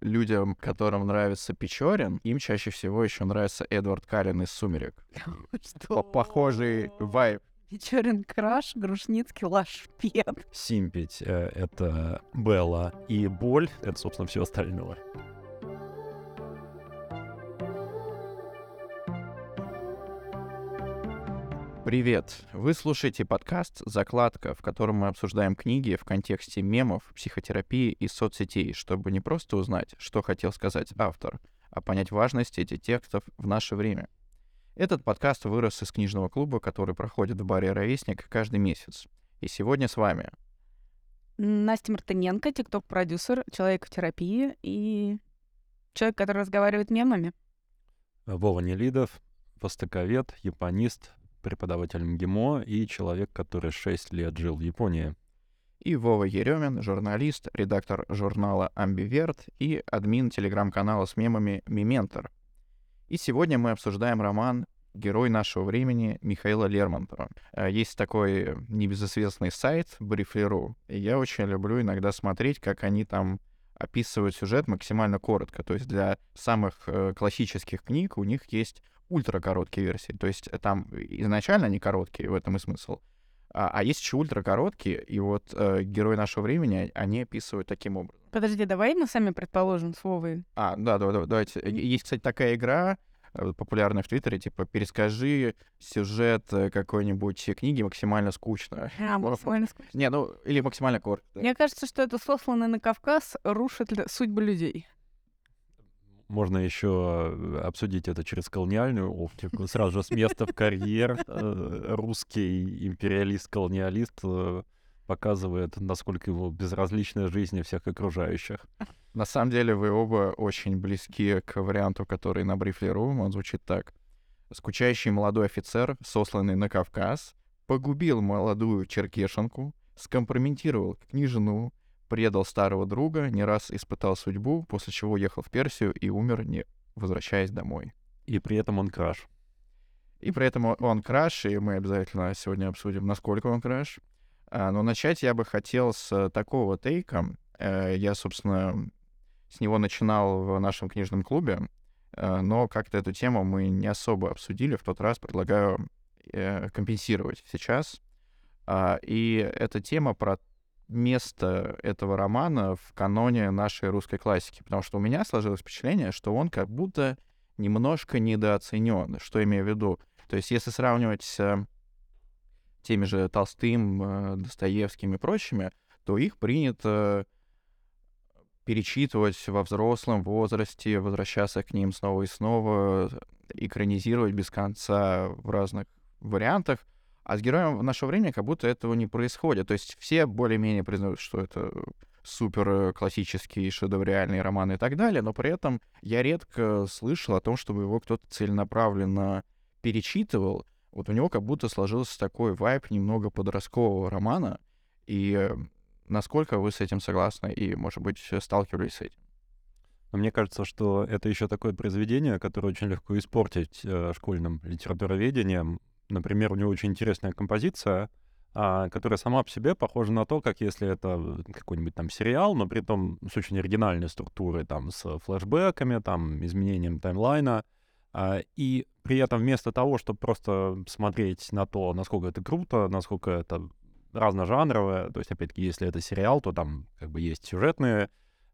людям, которым нравится Печорин, им чаще всего еще нравится Эдвард Каллен из «Сумерек». По- Похожий вайб. Печорин краш, Грушницкий лашпед. Симпить э, — это Белла, и боль — это, собственно, все остальное. Привет! Вы слушаете подкаст «Закладка», в котором мы обсуждаем книги в контексте мемов, психотерапии и соцсетей, чтобы не просто узнать, что хотел сказать автор, а понять важность этих текстов в наше время. Этот подкаст вырос из книжного клуба, который проходит в баре «Ровесник» каждый месяц. И сегодня с вами Настя Мартыненко, тикток-продюсер, человек в терапии и человек, который разговаривает мемами. Вова Нелидов, востоковед, японист, преподаватель МГИМО и человек, который 6 лет жил в Японии. и Вова Еремин, журналист, редактор журнала «Амбиверт» и админ телеграм-канала с мемами «Мементор». И сегодня мы обсуждаем роман «Герой нашего времени» Михаила Лермонтова. Э, Есть такой небезызвестный сайт Briefly.ru, и я очень люблю иногда смотреть, как они там описывают сюжет максимально коротко. То есть для самых э, классических книг у них есть ультракороткие версии. То есть э, там изначально они короткие, в этом и смысл. А, а есть еще ультракороткие, и вот э, герой нашего времени они описывают таким образом. Подожди, давай мы сами предположим с Вовой. А, да, да, да, давайте. Э, Есть, кстати, такая игра, э, популярная в Твиттере, типа перескажи сюжет э, какой-нибудь книги максимально скучно. А, Можно- максимально скучно. Не, ну, или максимально коротко. да. Мне кажется, что это сосланный на Кавказ рушит судьбы людей. Можно еще обсудить это через колониальную оптику. Сразу же с места в карьер э, русский империалист-колониалист э, показывает, насколько ему безразлична жизнь всех окружающих. На самом деле вы оба очень близки к варианту, который на Briefly.ru. Он звучит так. Скучающий молодой офицер, сосланный на Кавказ, погубил молодую черкешенку, скомпрометировал княжну, предал старого друга, не раз испытал судьбу, после чего уехал в Персию и умер, не возвращаясь домой. И при этом он краш. И при этом он краш, и мы обязательно сегодня обсудим, насколько он краш. А, Но начать я бы хотел с такого тейка. Э, Я, собственно, с него начинал в нашем книжном клубе, э, но как-то эту тему мы не особо обсудили. В тот раз предлагаю э, компенсировать сейчас. А, И эта тема про место этого романа в каноне нашей русской классики. Потому что у меня сложилось впечатление, что он как будто немножко недооценен. Что имею в виду? То есть если сравнивать с э, теми же Толстым, э, Достоевским и прочими, то их принято перечитывать во взрослом возрасте, возвращаться к ним снова и снова, экранизировать без конца в разных вариантах. А с героем в наше время как будто этого не происходит. То есть все более-менее признают, что это супер э, классический шедевриальный роман и так далее, но при этом я редко слышал о том, чтобы его кто-то целенаправленно перечитывал. Вот у него как будто сложился такой вайб немного подросткового романа. И э, насколько вы с этим согласны и, может быть, сталкивались с этим? Мне кажется, что это еще такое произведение, которое очень легко испортить э, школьным литературоведением. Например, у него очень интересная композиция, а, которая сама по себе похожа на то, как если это какой-нибудь там сериал, но при том с очень оригинальной структурой, там, с флешбэками, там, изменением таймлайна. А, и при этом вместо того, чтобы просто смотреть на то, насколько это круто, насколько это разножанровое, то есть, опять-таки, если это сериал, то там как бы есть сюжетные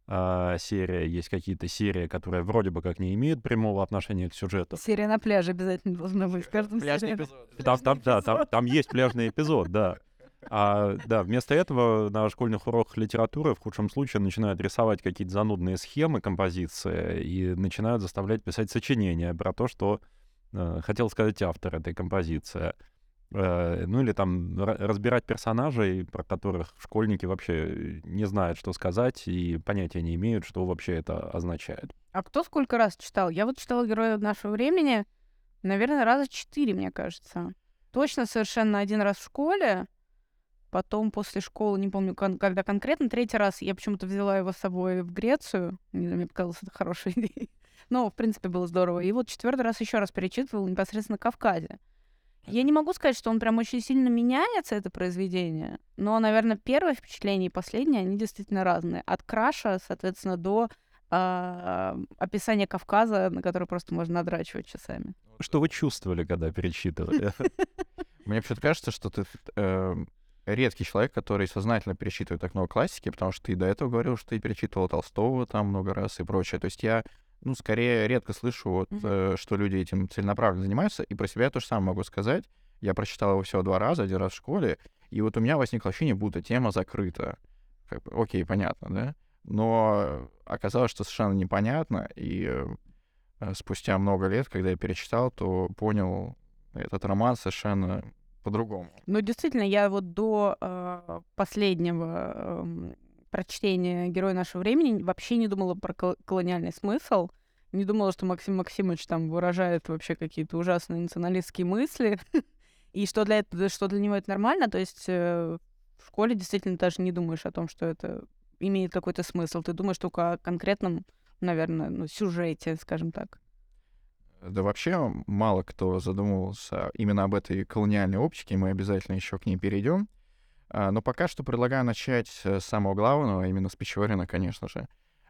а, серия, есть какие-то серии, которые вроде бы как не имеют прямого отношения к сюжету. Серия на пляже обязательно должна быть в каждом сериале. Там, там, да, там, там есть пляжный эпизод, да. А, да, вместо этого на школьных уроках литературы в худшем случае начинают рисовать какие-то занудные схемы композиции и начинают заставлять писать сочинения про то, что э, хотел сказать автор этой композиции. Э, ну или там ра- разбирать персонажей, про которых школьники вообще не знают, что сказать, и понятия не имеют, что вообще это означает. А кто сколько раз читал? Я вот читала «Героя нашего времени», наверное, раза четыре, мне кажется. Точно совершенно один раз в школе, потом после школы, не помню, кон- когда конкретно, третий раз я почему-то взяла его с собой в Грецию. Не знаю, мне показалось это хорошей идеей. Но, в принципе, было здорово. И вот четвертый раз еще раз перечитывала непосредственно Кавказе. Я не могу сказать, что он прям очень сильно меняется, это произведение, но, наверное, первое впечатление и последнее, они действительно разные. От краша, соответственно, до а, описание Кавказа, на которое просто можно надрачивать часами. Что вы чувствовали, когда перечитывали? Мне вообще кажется, что ты э, редкий человек, который сознательно перечитывает так много классики, потому что ты до этого говорил, что ты перечитывал Толстого там много раз и прочее. То есть я, ну, скорее редко слышу, вот, Мгм. э, что люди этим целенаправленно занимаются, и про себя я то же самое могу сказать. Я прочитал его всего два раза, один раз в школе, и вот у меня возникло ощущение, будто тема закрыта. Как бы, окей, понятно, да? Но оказалось, что совершенно непонятно, и э, э, спустя много лет, когда я перечитал, то понял этот роман совершенно по-другому. Ну, действительно, я вот до э, последнего эм, прочтения «Герой нашего времени» вообще не думала про кол- колониальный смысл. Не думала, что Максим Максимович там выражает вообще какие-то ужасные националистские мысли. И что для, этого, что для него это нормально. То есть э, в школе действительно даже не думаешь о том, что это имеет какой-то смысл. Ты думаешь только о конкретном, наверное, ну, сюжете, скажем так. Да вообще мало кто задумывался именно об этой колониальной оптике, мы обязательно еще к ней перейдем. А, Но пока что предлагаю начать с самого главного, а именно с Печорина, конечно же.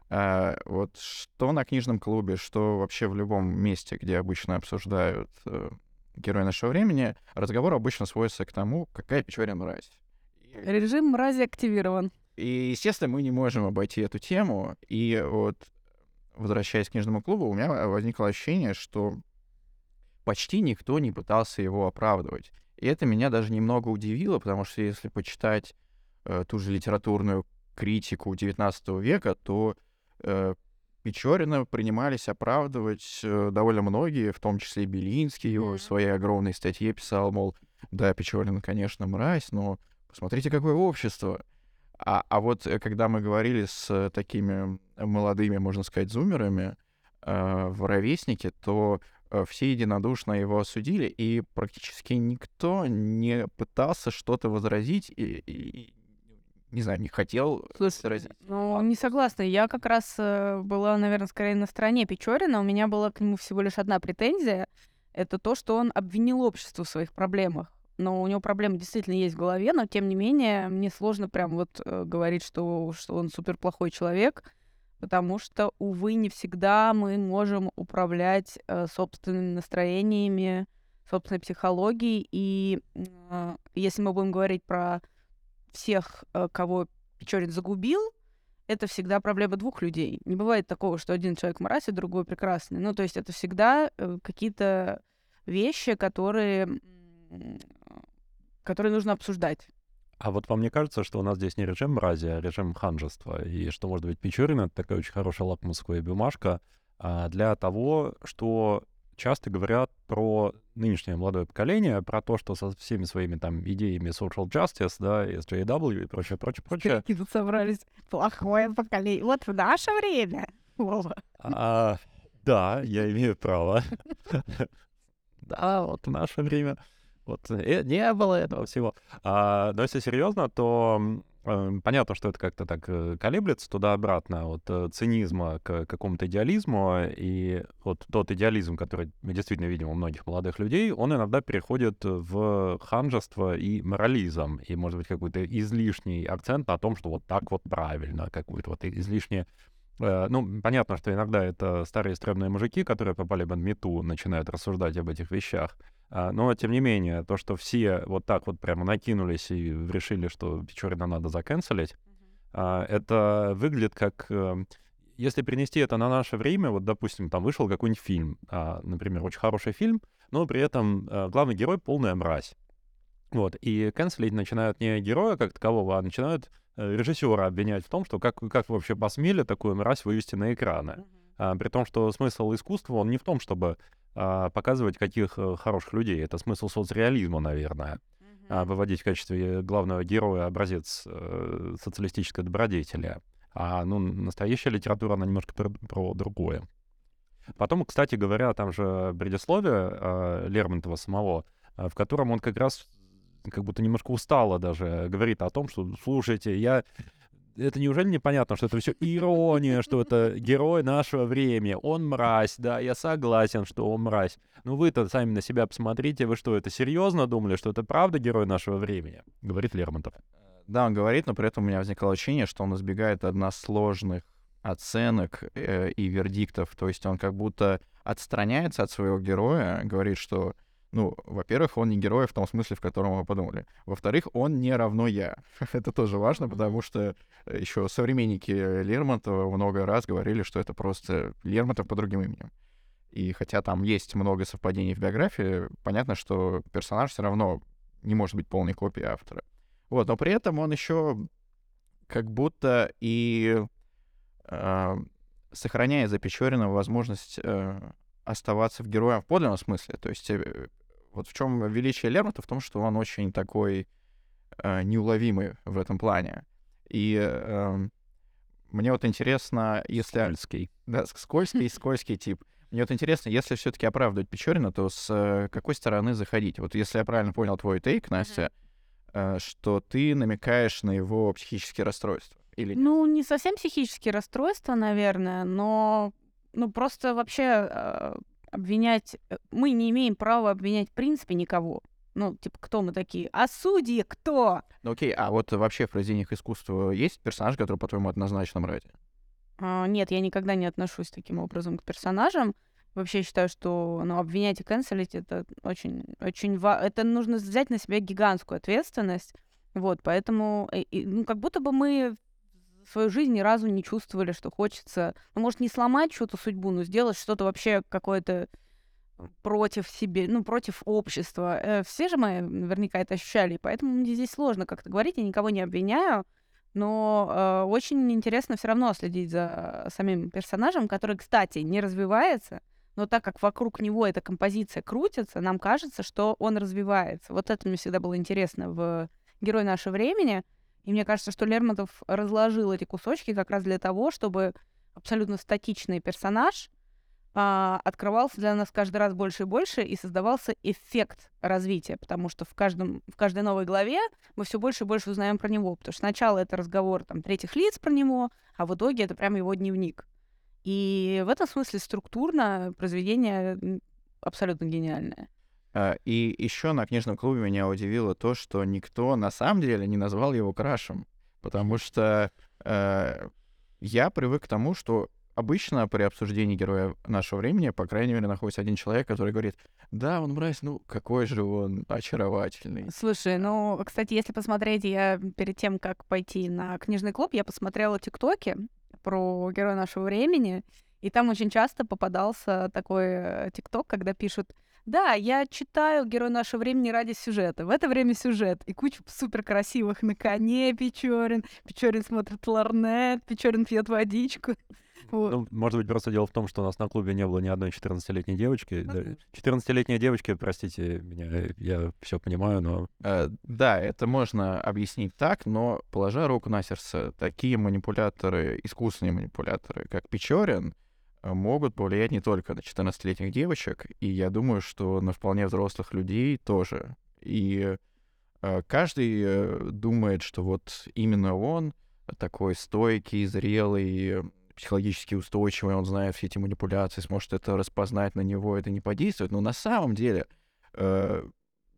А, Вот что на книжном клубе, что вообще в любом месте, где обычно обсуждают э, героя нашего времени, разговор обычно сводится к тому, какая Печорина мразь. Режим мрази активирован. И, естественно, мы не можем обойти эту тему. И вот, возвращаясь к книжному клубу, у меня возникло ощущение, что почти никто не пытался его оправдывать. И это меня даже немного удивило, потому что если почитать э, ту же литературную критику XIX века, то э, Печорина принимались оправдывать э, довольно многие, в том числе Белинский его в Мгм. своей огромной статье писал, мол, да, Печорин, конечно, мразь, но посмотрите, какое общество. А, а вот э, когда мы говорили с такими молодыми, можно сказать, зумерами э, в ровеснике, то все единодушно его осудили, и практически никто не пытался что-то возразить и, и- и, не знаю, не хотел Слушай, возразить. Ну, не согласна. Я как раз э, была, наверное, скорее на стороне Печорина. У меня была к нему всего лишь одна претензия. Это то, что он обвинил общество в своих проблемах. Но у него проблемы действительно есть в голове, но тем не менее мне сложно прям вот э, говорить, что, что он супер плохой человек, потому что, увы, не всегда мы можем управлять э, собственными настроениями, собственной психологией. И э, если мы будем говорить про всех, э, кого Печорин загубил, это всегда проблема двух людей. Не бывает такого, что один человек мразь, а другой прекрасный. Ну, то есть это всегда э, какие-то вещи, которые, которые нужно обсуждать. А вот вам не кажется, что у нас здесь не режим мрази, а режим ханжества? И что, может быть, Печорин — это такая очень хорошая лакмусовая бумажка а, для того, что часто говорят про нынешнее молодое поколение, про то, что со всеми своими там идеями social justice, да, SJW и прочее, прочее, прочее, Какие тут собрались плохое поколение. Вот в наше время. Вова. А, да, я имею право. Да, вот в наше время вот э, не было этого всего. А, но если серьезно, то м, э, понятно, что это как-то так э, колеблется туда-обратно от э, цинизма к какому-то идеализму. И вот тот идеализм, который мы действительно видим у многих молодых людей, он иногда переходит в ханжество и морализм. И, может быть, какой-то излишний акцент на том, что вот так вот правильно, какой-то вот излишнее Ну, понятно, что иногда это старые стрёмные мужики, которые попали под мету, начинают рассуждать об этих вещах. А, Но, тем не менее, то, что все вот так вот прямо накинулись и решили, что Печорина надо заканцелить, а, это выглядит как... э, Если перенести это на наше время, вот, допустим, там вышел какой-нибудь фильм, а, например, очень хороший фильм, но при этом э, главный герой полная мразь. Вот, и канцелить начинают не героя как такового, а начинают э, режиссера обвинять в том, что как, как вы вообще посмели такую мразь вывести на экраны. А, при том, что смысл искусства, он не в том, чтобы а, показывать каких э, хороших людей. Это смысл соцреализма, наверное. А, выводить в качестве главного героя образец э, социалистической добродетели. А ну, настоящая литература, она немножко про, про другое. Потом, кстати говоря, там же предисловие э, Лермонтова самого, э, в котором он как раз как будто немножко устало даже говорит о том, что, слушайте, я... Это неужели непонятно, что это все ирония, что это герой нашего времени, он мразь, да, я согласен, что он мразь. Ну вы-то сами на себя посмотрите, вы что, это серьезно думали, что это правда герой нашего времени? Говорит Лермонтов. Да, он говорит, но при этом у меня возникало ощущение, что он избегает односложных оценок э, и вердиктов. То есть он как будто отстраняется от своего героя, говорит, что, ну, во-первых, он не герой в том смысле, в котором мы подумали. Во-вторых, он не равно я. это тоже важно, потому что еще современники Лермонтова много раз говорили, что это просто Лермонтов по другим именем. И хотя там есть много совпадений в биографии, понятно, что персонаж все равно не может быть полной копией автора. Вот, но при этом он еще как будто и э, сохраняет за Печориным возможность э, оставаться в героем в подлинном смысле. То есть э, вот в чем величие Лермонта в том, что он очень такой э, неуловимый в этом плане. И э, мне вот интересно, если... Скользкий. Да, скользкий, скользкий тип. Мне вот интересно, если все-таки оправдывать Печорина, то с э, какой стороны заходить? Вот если я правильно понял твой тейк, Настя, э, что ты намекаешь на его психические расстройства. Или нет? Ну, не совсем психические расстройства, наверное, но ну просто вообще э, обвинять... э, Мы не имеем права обвинять в принципе никого. Ну, типа, кто мы такие? А судьи кто? Ну окей, а вот вообще в произведениях искусства есть персонаж, который, по-твоему, однозначно мрази? А, нет, я никогда не отношусь таким образом к персонажам. Вообще считаю, что ну, обвинять и канцелить это очень, очень ва- это нужно взять на себя гигантскую ответственность. Вот, поэтому, и- и, ну, как будто бы мы свою жизнь ни разу не чувствовали, что хочется, ну, может, не сломать что-то судьбу, но сделать что-то вообще какое-то против себе, ну, против общества. Э, Все же мы наверняка это ощущали, поэтому мне здесь сложно как-то говорить, я никого не обвиняю, но э, очень интересно все равно следить за самим персонажем, который, кстати, не развивается, но так как вокруг него эта композиция крутится, нам кажется, что он развивается. Вот это мне всегда было интересно в «Герой нашего времени». И мне кажется, что Лермонтов разложил эти кусочки как раз для того, чтобы абсолютно статичный персонаж а, открывался для нас каждый раз больше и больше, и создавался эффект развития, потому что в, каждом, в каждой новой главе мы все больше и больше узнаем про него. Потому что сначала это разговор там, третьих лиц про него, а в итоге это прям его дневник. И в этом смысле структурно произведение абсолютно гениальное. А, И еще на книжном клубе меня удивило то, что никто на самом деле не назвал его крашем. Потому что э, я привык к тому, что обычно при обсуждении героя нашего времени, по крайней мере, находится один человек, который говорит, да, он мразь, ну какой же он очаровательный. Слушай, ну, кстати, если посмотреть, я перед тем, как пойти на книжный клуб, я посмотрела тиктоки про героя нашего времени, и там очень часто попадался такой э, тикток, когда пишут да, я читаю «Герой нашего времени» ради сюжета. В это время сюжет. И куча супер красивых на коне Печорин. Печорин смотрит Лорнет, Печорин пьет водичку. Вот. Ну, может быть, просто дело в том, что у нас на клубе не было ни одной 14-летней девочки. Возможно. 14-летние девочки, простите меня, я все понимаю, но Э, Да, это можно объяснить так, но положа руку на сердце, такие манипуляторы, искусственные манипуляторы, как Печорин, могут повлиять не только на 14-летних девочек, и я думаю, что на вполне взрослых людей тоже. И э, каждый э, думает, что вот именно он такой стойкий, зрелый, психологически устойчивый, он знает все эти манипуляции, сможет это распознать, на него это не подействует. Но на самом деле, э,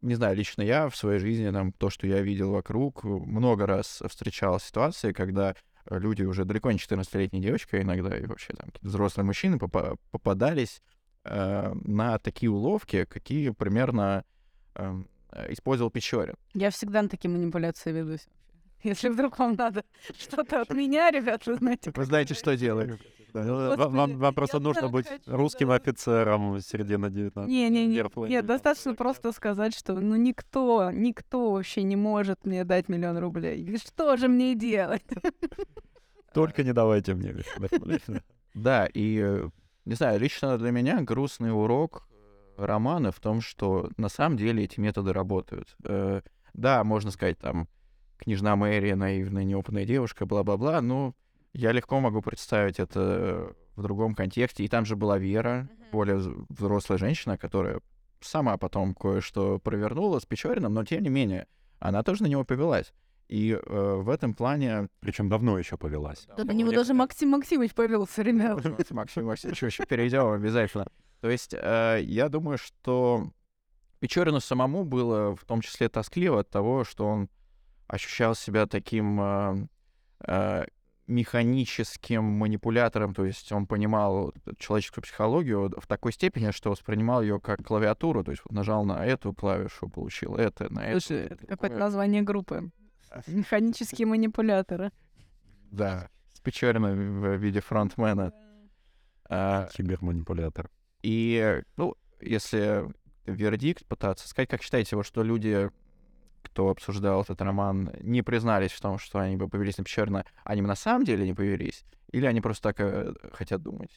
не знаю, лично я в своей жизни, там, то, что я видел вокруг, много раз встречал ситуации, когда люди уже далеко не 14-летние девочки, а иногда и вообще там взрослые мужчины попа- попадались э, на такие уловки, какие примерно э, использовал Печорин. Я всегда на такие манипуляции ведусь. Если вдруг вам надо что-то от меня, ребят, вы знаете. Вы знаете, что делать. Ну, вам, просто нужно быть хочу, русским да. офицером середины 19 Не-не-не, Верфлейм. нет, достаточно просто сказать, что ну никто, никто вообще не может мне дать миллион рублей. Что же мне делать? Только не давайте мне. Да, и, э, не знаю, лично для меня грустный урок э, романа в том, что на самом деле эти методы работают. Э, Да, можно сказать, там, княжна Мэри, наивная, неопытная девушка, бла-бла-бла, но я легко могу представить это в другом контексте. И там же была Вера, более вз- взрослая женщина, которая сама потом кое-что провернула с Печориным, но тем не менее, она тоже на него повелась. И э, в этом плане... Причем давно еще повелась. Да на него даже Максим Максимович повелся, ребят. Максим Максимович, еще перейдем обязательно. То есть э, я думаю, что Печорину самому было в том числе тоскливо от того, что он ощущал себя таким э, э, механическим манипулятором, то есть он понимал человеческую психологию в такой степени, что воспринимал ее как клавиатуру, то есть вот нажал на эту клавишу, получил это, на эту. Слушай, это такое. какое-то название группы. Механические манипуляторы. Да, с Печориным в виде фронтмена. А, Киберманипулятор. И, ну, если вердикт пытаться сказать, как считаете, вот что люди, кто обсуждал этот роман, не признались в том, что они бы повелись на Печорина, они бы на самом деле не повелись? Или они просто так э, хотят думать?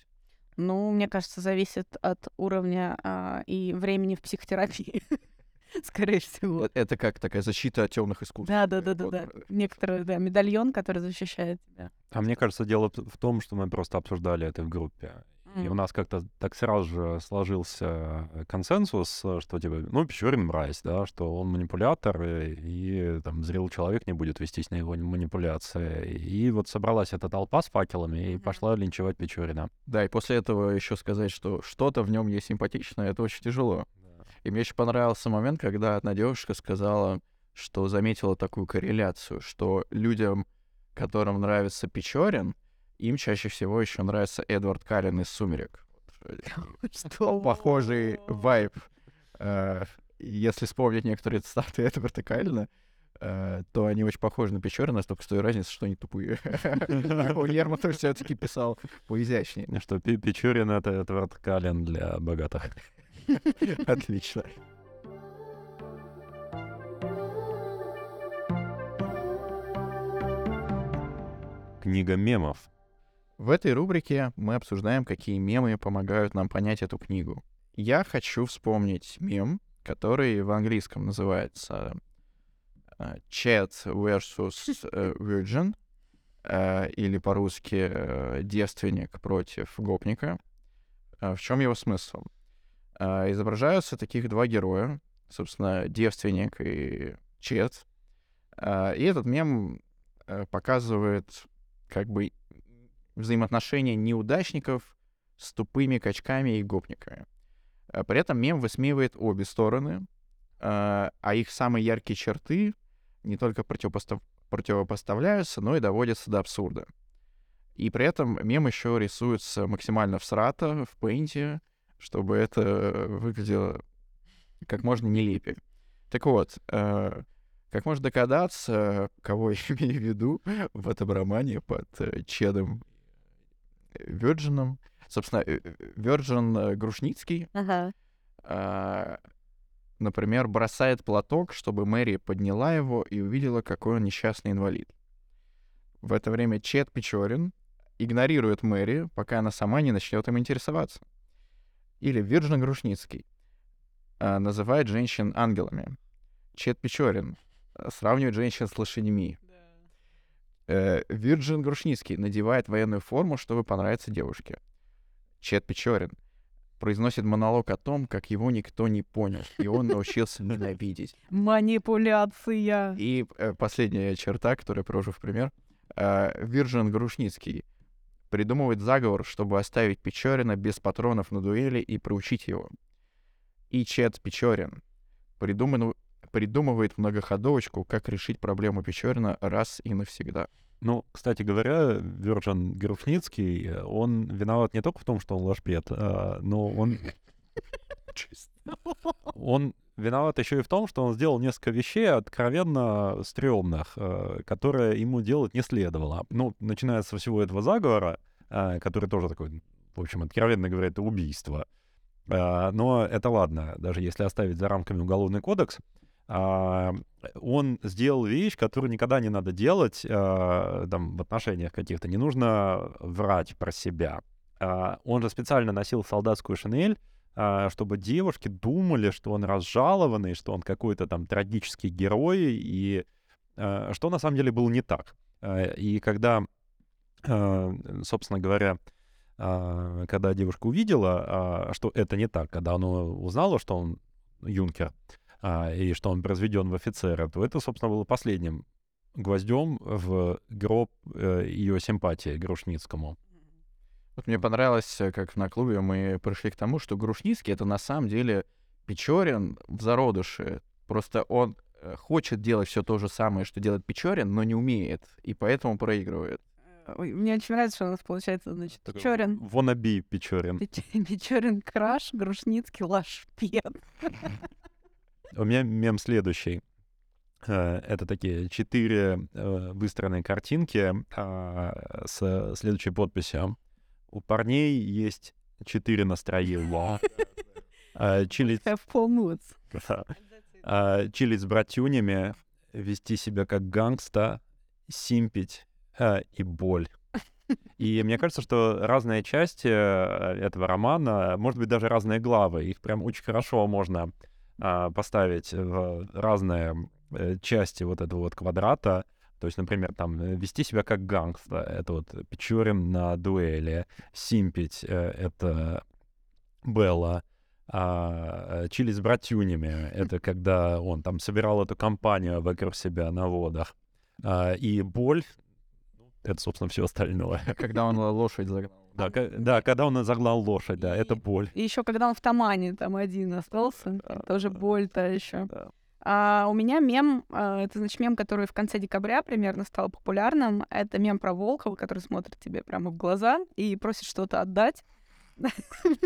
Ну, мне кажется, зависит от уровня а, и времени в психотерапии. Скорее всего. Э, Это как такая защита от темных искусств. Да, да, да, да, да. э, Некоторый, да, медальон, который защищает тебя. А мне кажется, дело в том, что мы просто обсуждали это в группе. И у нас как-то так сразу же сложился э, консенсус, э, что типа, ну, Печорин мразь, да, что он манипулятор, и, и, там зрелый человек не будет вестись на его манипуляции. И вот собралась эта толпа с факелами и Мгм. пошла линчевать Печорина. Да, и после этого еще сказать, что что-то в нем есть симпатичное, это очень тяжело. И мне еще понравился момент, когда одна девушка сказала, что заметила такую корреляцию, что людям, которым нравится Печорин, им чаще всего еще нравится Эдвард Каллен из «Сумерек». Что? Похожий вайб. Э, Если вспомнить некоторые цитаты Эдварда Каллена, э, то они очень похожи на Печорина, только с той разницей, что они тупые. У Лермонтов все-таки писал поизящнее. Что Печорин — это Эдвард Каллен для богатых. Отлично. Книга мемов. В этой рубрике мы обсуждаем, какие мемы помогают нам понять эту книгу. Я хочу вспомнить мем, который в английском называется э, Chat versus э, Virgin, э, или по-русски девственник против гопника. В чем его смысл? Изображаются таких два героя, собственно, девственник и Чет. И этот мем показывает как бы взаимоотношения неудачников с тупыми качками и гопниками. А При этом мем высмеивает обе стороны, а а их самые яркие черты не только противопостав- противопоставляются, но и доводятся до абсурда. И при этом мем еще рисуется максимально всрато, в пейнте, чтобы это выглядело как можно нелепее. Так вот, э, как можно догадаться, кого я имею в виду в этом романе под э, Чедом Собственно, э, э, Вирджин э, Грушницкий, Ага. а, например, бросает платок, чтобы Мэри подняла его и увидела, какой он несчастный инвалид. В это время Чет Печорин игнорирует Мэри, пока она сама не начнет им интересоваться. Или Вирджин Грушницкий а, называет женщин ангелами. Чет Печорин а, сравнивает женщин с лошадьми. Э, Вирджин Грушницкий надевает военную форму, чтобы понравиться девушке. Чет Печорин произносит монолог о том, как его никто не понял, и он научился ненавидеть. Манипуляция. И э, последняя черта, которую я привожу в пример. Э, Вирджин Грушницкий придумывает заговор, чтобы оставить Печорина без патронов на дуэли и проучить его. И Чет Печорин придуман- придумывает многоходовочку, как решить проблему Печорина раз и навсегда. Ну, кстати говоря, Вирджин Грушницкий, э, он виноват не только в том, что он лошпед, а, но он, он виноват еще и в том, что он сделал несколько вещей откровенно стрёмных, э, которые ему делать не следовало. Ну, начиная со всего этого заговора, э, который тоже такой, в общем, откровенно говоря, это убийство. Но это ладно, даже если оставить за рамками уголовный кодекс, он сделал вещь, которую никогда не надо делать а, там, в отношениях каких-то. Не нужно врать про себя. А, Он же специально носил солдатскую шинель, а, чтобы девушки думали, что он разжалованный, что он какой-то там трагический герой, и а, что на самом деле было не так. А, И когда, а, собственно говоря, а, когда девушка увидела, а, что это не так, когда она узнала, что он юнкер, а, и что он произведен в офицера, то это, собственно, было последним гвоздем в гроб ее симпатии Грушницкому. Вот мне понравилось, э, как на клубе мы пришли к тому, что Грушницкий — это на самом деле Печорин в зародыше. Просто он э, хочет делать все то же самое, что делает Печорин, но не умеет, и поэтому проигрывает. Ой, мне очень нравится, что у нас получается, значит, Такой Печорин. Wannabe Печорин. Печ- Печорин краш, Грушницкий лашпед. У меня мем следующий. Э, Это такие четыре э, выстроенные картинки а, с следующей подписью. У парней есть четыре настроения. Чилить, Have full moods. да. Чилить с братюнями, вести себя как гангста, симпить а, и боль. И мне кажется, что разные части э, этого романа, может быть, даже разные главы, их прям очень хорошо можно поставить в разные э, части вот этого вот квадрата. То есть, например, там э, вести себя как гангста, это вот Печорин на дуэли, симпить, э, это Белла, а, чили с братюнями, это когда он там собирал эту компанию вокруг себя на водах. А, и боль, это, собственно, все остальное. Когда он лошадь загнал. Да, да, когда он загнал лошадь, да, это И- боль. И еще когда он в Тамане там один остался, Да, тоже да. боль-то еще. Да. А у меня мем, а, это значит мем, который в конце декабря примерно стал популярным. Это мем про Волкова, который смотрит тебе прямо в глаза и просит что-то отдать.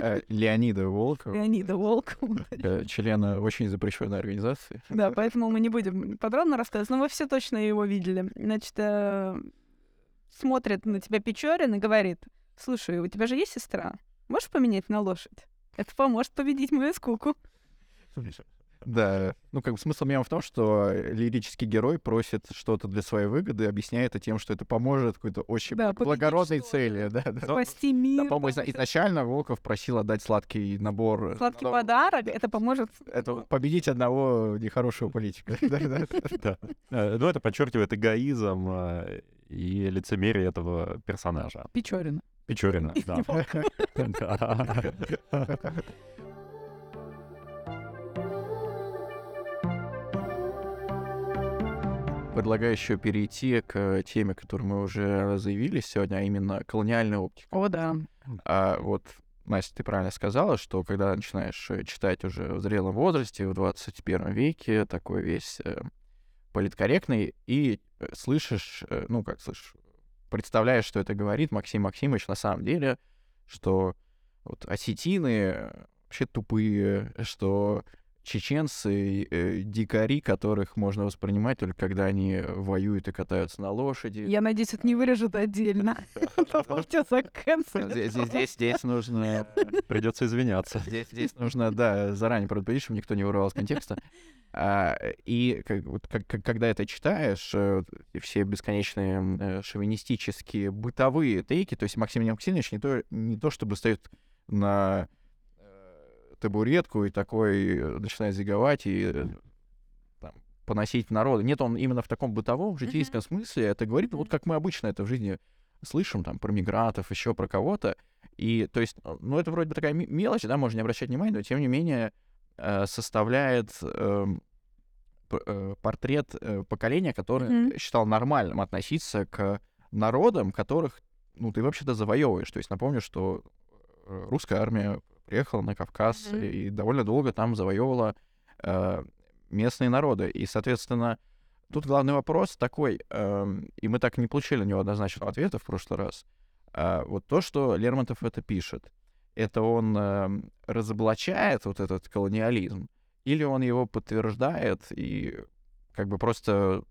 Э, Леонида Волкова, Леонида Волкова. э, члена очень запрещенной организации. Да, поэтому мы не будем подробно рассказывать, но вы все точно его видели. Значит, э, смотрит на тебя Печорин и говорит, слушай, у тебя же есть сестра? Можешь поменять на лошадь? Это поможет победить мою скуку. Да, ну как бы смысл мема в том, что лирический герой просит что-то для своей выгоды, объясняя это тем, что это поможет какой-то очень Да, благородной цели. Да, да. Спасти Да, мир. по-моему, там, всё. изначально Волков просил отдать сладкий набор. э, Сладкий ну, подарок, это поможет Это победить одного нехорошего политика. Да, да, да. Да. Э, Ну, это подчеркивает эгоизм э, и лицемерие этого персонажа. Печорина. Печорина, да. Предлагаю еще перейти к теме, которую мы уже заявили сегодня, а именно колониальная оптика. О, да. А вот, Настя, ты правильно сказала, что когда начинаешь э, читать уже в зрелом возрасте, в 21 веке, такой весь э, политкорректный, и э, слышишь, э, ну, как слышишь, представляешь, что это говорит Максим Максимович на самом деле, что вот осетины э, вообще тупые, что чеченцы э, дикари, которых можно воспринимать только когда они воюют и катаются на лошади. Я надеюсь, это не вырежут отдельно. Здесь, здесь, нужно Придется извиняться. Здесь, здесь нужно, да, заранее предупредить, чтобы никто не вырвал из контекста. А, и когда это читаешь, э, все бесконечные э, шовинистические бытовые тейки, то есть Максим Максимович не то, не то чтобы стоит на табуретку и такой э, начинает зиговать и там, поносить народу. Нет, он именно в таком бытовом, житейском смысле это говорит, вот Мгм. как мы обычно это в жизни слышим, там, про мигрантов, еще про кого-то. И, то есть, э, ну, это вроде бы такая ме- мелочь, да, можно не обращать внимания, но, тем не менее, э, составляет эм, э, портрет поколения, которое Мгм. считал нормальным относиться к народам, которых, ну, ты вообще-то завоевываешь. То есть, напомню, что русская армия приехала на Кавказ Мгм. и довольно долго там завоевывала э, местные народы. И, соответственно, тут главный вопрос такой, эм, и мы так и не получили на него однозначного ответа в прошлый раз. А, вот то, что Лермонтов это пишет, это он эм, разоблачает вот этот колониализм, или он его подтверждает и как бы просто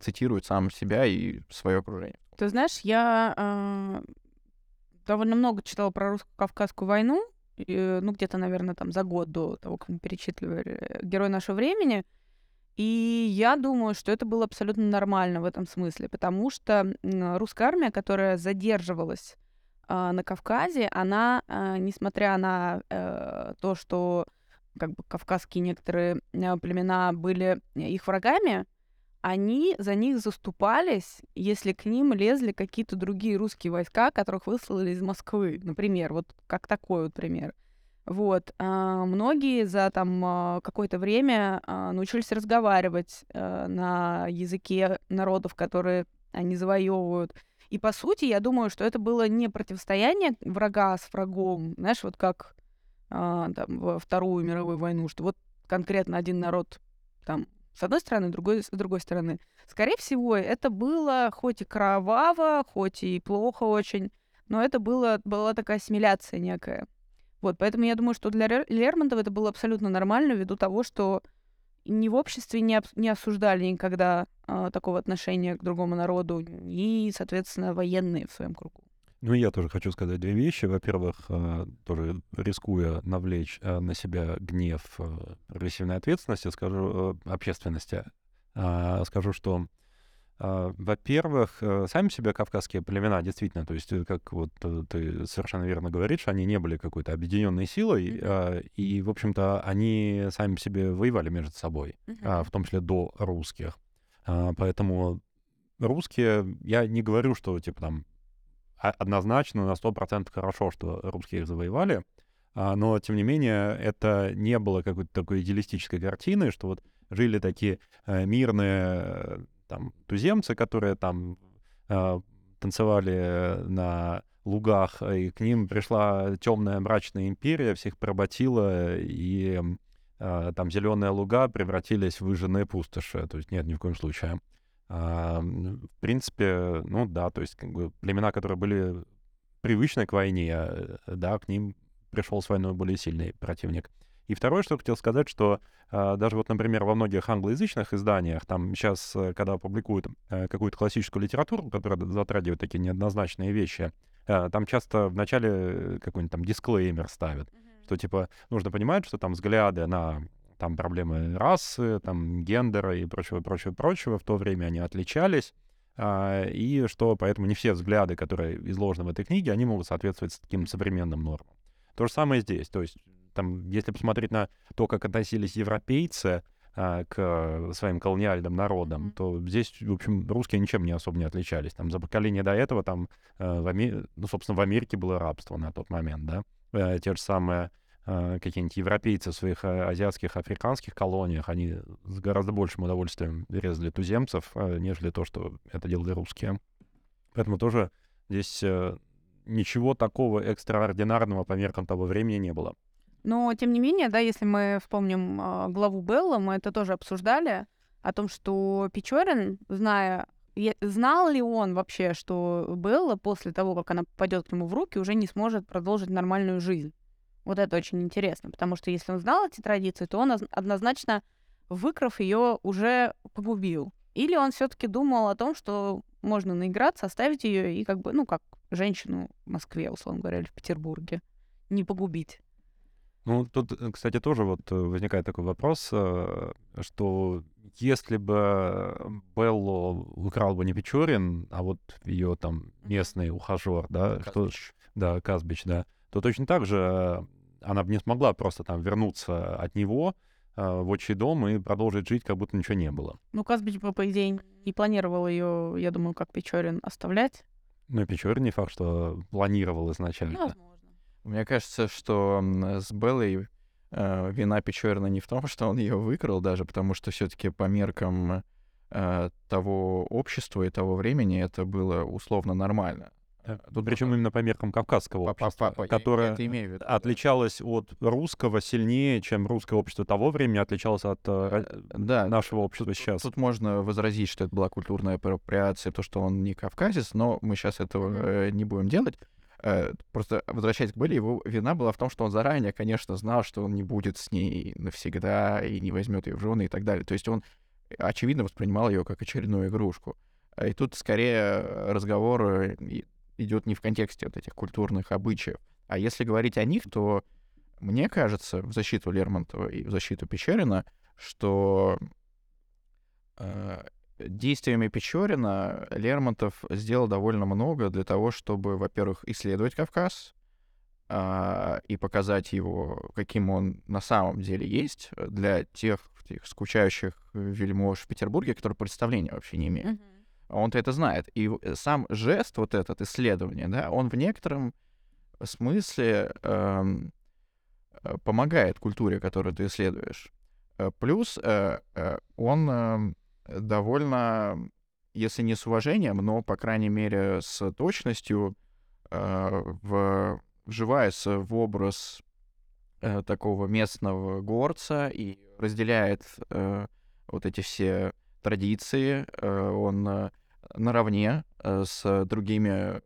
цитирует сам себя и свое окружение. Ты знаешь, я а, довольно много читала про русско-кавказскую войну, ну, где-то, наверное, там за год до того, как мы перечитывали э, «Герой нашего времени», и я думаю, что это было абсолютно нормально в этом смысле, потому что русская армия, которая задерживалась а, на Кавказе, она, а, несмотря на э, то, что как бы кавказские некоторые э, племена были их врагами, они за них заступались, если к ним лезли какие-то другие русские войска, которых выслали из Москвы, например, вот как такой вот пример. Вот. а, многие за там а, какое-то время а, научились разговаривать а, на языке народов, которые они завоевывают. И по сути, я думаю, что это было не противостояние врага с врагом, знаешь, вот как а, там, во Вторую мировую войну, что вот конкретно один народ там с одной стороны, другой, с другой стороны. Скорее всего, это было хоть и кроваво, хоть и плохо очень, но это было, была такая ассимиляция некая. Вот, поэтому я думаю, что для Лермонтова это было абсолютно нормально ввиду того, что ни в обществе не, об, не осуждали никогда э, такого отношения к другому народу, и, соответственно, военные в своем кругу. Ну, я тоже хочу сказать две вещи. Во-первых, э, тоже рискуя навлечь э, на себя гнев э, прогрессивной ответственности, скажу, общественности, скажу, что во-первых, сами себе кавказские племена, действительно, то есть, как вот ты совершенно верно говоришь, они не были какой-то объединенной силой, mm-hmm. и, в общем-то, они сами себе воевали между собой, mm-hmm. в том числе до русских. Поэтому русские, я не говорю, что, типа, там, однозначно на 100% хорошо, что русские их завоевали, а, но, тем не менее, это не было какой-то такой идеалистической картины, что вот жили такие э, мирные там туземцы, которые там э, танцевали на лугах, и к ним пришла темная мрачная империя, всех поработила, и э, там зеленые луга превратились в выжженные пустоши. То есть нет, ни в коем случае. А, в принципе, ну да, то есть как бы племена, которые были привычны к войне, э, да, к ним пришел с войной более сильный противник. И второе, что хотел сказать, что э, даже вот, например, во многих англоязычных изданиях, там сейчас, э, когда публикуют э, какую-то классическую литературу, которая затрагивает такие неоднозначные вещи, э, там часто в начале какой-нибудь там дисклеймер ставят, mm-hmm. что типа нужно понимать, что там взгляды на там проблемы расы, там гендера и прочего, прочего, прочего. В то время они отличались. А, и что поэтому не все взгляды, которые изложены в этой книге, они могут соответствовать таким современным нормам. То же самое здесь. То есть, там, если посмотреть на то, как относились европейцы а, к своим колониальным народам, mm-hmm. то здесь, в общем, русские ничем не особо не отличались. Там за поколение до этого, там, э, в Амер... ну, собственно, в Америке было рабство на тот момент, да. Э, те же самые какие-нибудь европейцы в своих э, азиатских, африканских колониях, они с гораздо большим удовольствием резали туземцев, э, нежели то, что это делали русские. Поэтому тоже здесь ничего такого экстраординарного по меркам того времени не было. Но, тем не менее, да, если мы вспомним э, главу Белла, мы это тоже обсуждали, о том, что Печорин, зная, знал ли он вообще, что Белла после того, как она попадет к нему в руки, уже не сможет продолжить нормальную жизнь. Вот это очень интересно, потому что если он знал эти традиции, то он однозначно, выкрав ее, уже погубил. Или он все-таки думал о том, что можно наиграться, оставить ее и как бы, ну, как женщину в Москве, условно говоря, или в Петербурге, не погубить. Ну, тут, э, кстати, тоже вот э, возникает такой вопрос, э, что если бы Беллу украл бы не Печорин, а вот ее там местный ухажер, да, что, да, Казбич, да, то точно так же э, она бы не смогла просто там вернуться от него э, в отчий дом и продолжить жить, как будто ничего не было. Ну, Казбич бы, по идее, не планировал ее, я думаю, как Печорин, оставлять. Ну, и Печорин не факт, что планировал изначально. Ну, возможно. Мне кажется, что с Беллой э, вина Печорина не в том, что он ее выкрал даже, потому что все-таки по меркам э, того общества и того времени это было условно нормально. Э, тут причем именно по меркам кавказского общества, которое отличалось от русского сильнее, чем русское общество того времени отличалось от э, э, да, нашего общества сейчас. Тут можно возразить, что это была культурная апроприация, то, что он не кавказец, но мы сейчас этого не будем делать. Просто возвращаясь к Белли, его вина была в том, что он заранее, конечно, знал, что он не будет с ней навсегда и не возьмет ее в жены и так далее. То есть он, очевидно, воспринимал ее как очередную игрушку. И тут скорее разговор идет не в контексте вот этих культурных обычаев. А если говорить о них, то мне кажется, в защиту Лермонтова и в защиту Печорина, что э, действиями Печорина Лермонтов сделал довольно много для того, чтобы, во-первых, исследовать Кавказ э, и показать его, каким он на самом деле есть для тех, тех скучающих вельмож в Петербурге, которые представления вообще не имеют. Mm-hmm он-то это знает. И сам жест, вот этот исследование, да, он в некотором смысле эм, э, помогает культуре, которую ты исследуешь. Э, плюс э, э, он э, довольно, если не с уважением, но, по крайней мере, с точностью э, в, вживается в образ э, такого местного горца и разделяет э, вот эти все традиции, э, он э, наравне э, с другими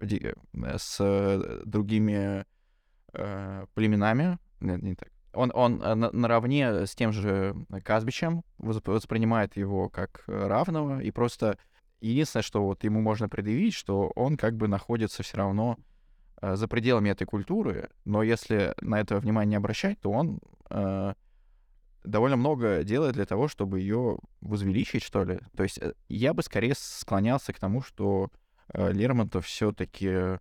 э, с другими э, племенами, нет, не так. Он, он на- наравне с тем же Казбичем восп- воспринимает его как равного, и просто единственное, что вот ему можно предъявить, что он как бы находится все равно за пределами этой культуры, но если на это внимание не обращать, то он довольно много делает для того, чтобы ее возвеличить, что ли. То есть э, я бы скорее склонялся к тому, что э, Лермонтов все-таки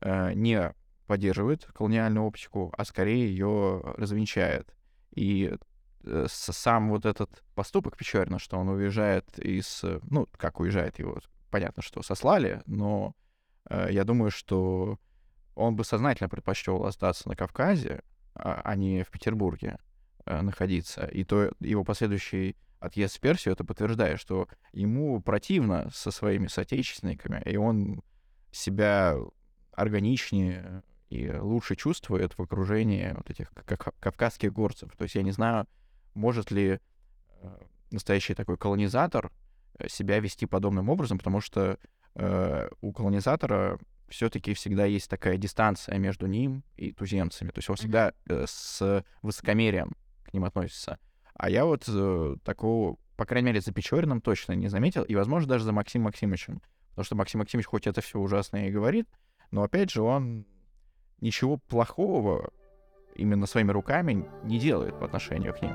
э, не поддерживает колониальную оптику, а скорее ее развенчает. И сам вот этот поступок Печорина, что он уезжает из... Ну, как уезжает его, понятно, что сослали, но я думаю, что он бы сознательно предпочел остаться на Кавказе, а а не в Петербурге находиться. И то его последующий отъезд в Персию это подтверждает, что ему противно со своими соотечественниками, и он себя органичнее и лучше чувствует в окружении вот этих ка- кавказских горцев. То есть я не знаю, может ли э, настоящий такой колонизатор э, себя вести подобным образом, потому что э, у колонизатора все-таки всегда есть такая дистанция между ним и туземцами. То есть он всегда э, с высокомерием к ним относится. А я вот э, такого, по крайней мере, за Печориным точно не заметил, и, возможно, даже за Максимом Максимовичем. Потому что Максим Максимович хоть это все ужасно и говорит, но, опять же, он ничего плохого именно своими руками не делает по отношению к ним.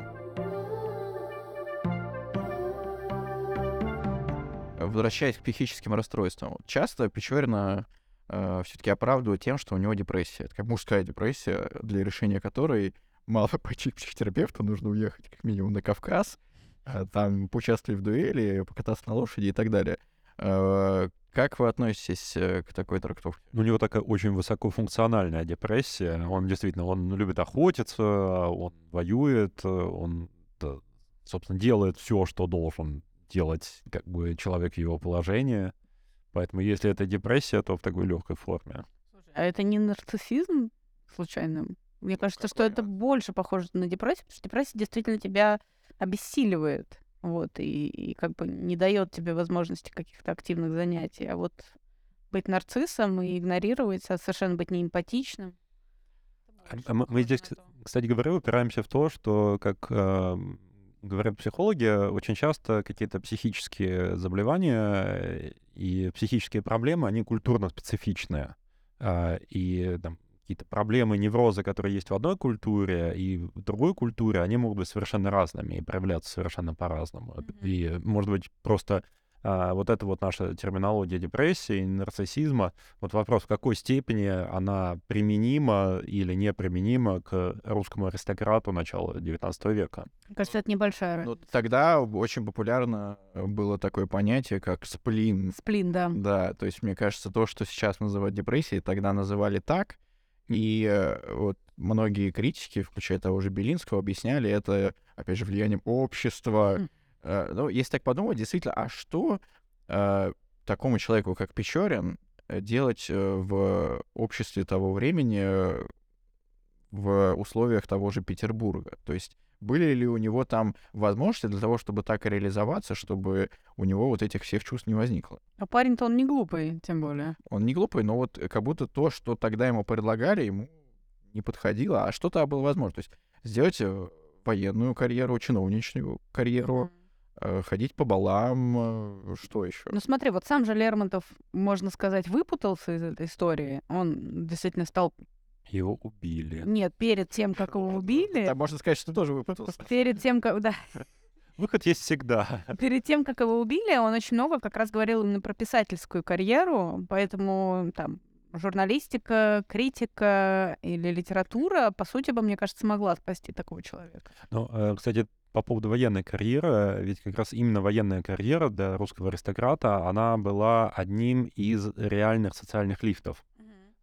Возвращаясь к психическим расстройствам, часто Печорина э, все-таки оправдывают тем, что у него депрессия. Это как мужская депрессия, для решения которой мало пойти к психотерапевту, нужно уехать как минимум на Кавказ, э, там поучаствовать в дуэли, покататься на лошади и так далее. Э, Как вы относитесь э, к такой трактовке? У него такая очень высокофункциональная депрессия. Он действительно, он любит охотиться, он воюет, он, да, собственно, делает все, что должен делать как бы человек в его положении. Поэтому если это депрессия, то в такой легкой форме. А это не нарциссизм случайно? Мне кажется, что это больше похоже на депрессию, потому что депрессия действительно тебя обессиливает. Вот, и, и как бы не дает тебе возможности каких-то активных занятий. А вот быть нарциссом и игнорировать, а совершенно быть неэмпатичным. А- мы, здесь, кстати говоря, упираемся в то, что, как э, говорят психологи, очень часто какие-то психические заболевания и психические проблемы, они культурно специфичные. А, И там, какие-то проблемы, неврозы, которые есть в одной культуре и в другой культуре, они могут быть совершенно разными и проявляться совершенно по-разному. Мгм. И, может быть, просто а, вот это вот наша терминология депрессии, нарциссизма, вот вопрос, в какой степени она применима или неприменима к русскому аристократу начала XIX века. Мне кажется, это небольшая Ну, тогда очень популярно было такое понятие, как сплин. Сплин, да. Да, то есть, мне кажется, то, что сейчас называют депрессией, тогда называли так. И э, вот многие критики, включая того же Белинского, объясняли это, опять же, влиянием общества. Хм. Э, Ну, если так подумать, действительно, а что э, такому человеку, как Печорин, делать в обществе того времени, в условиях того же Петербурга? То есть были ли у него там возможности для того, чтобы так и реализоваться, чтобы у него вот этих всех чувств не возникло? А парень-то он не глупый, тем более. Он не глупый, но вот как будто то, что тогда ему предлагали, ему не подходило, а что-то было возможно. То есть сделать э, военную карьеру, чиновничную карьеру, э, ходить по балам, э, что еще? Ну смотри, вот сам же Лермонтов, можно сказать, выпутался из этой истории. Он действительно стал... Его убили. Нет, перед тем, как его убили... Там можно сказать, что тоже выпутался. Перед тем, как... Да, Выход есть всегда. перед тем, как его убили, он очень много как раз говорил именно про писательскую карьеру, поэтому там журналистика, критика или литература, по сути бы, мне кажется, могла спасти такого человека. Ну, э, кстати, по поводу военной карьеры, ведь как раз именно военная карьера для русского аристократа, она была одним из реальных социальных лифтов.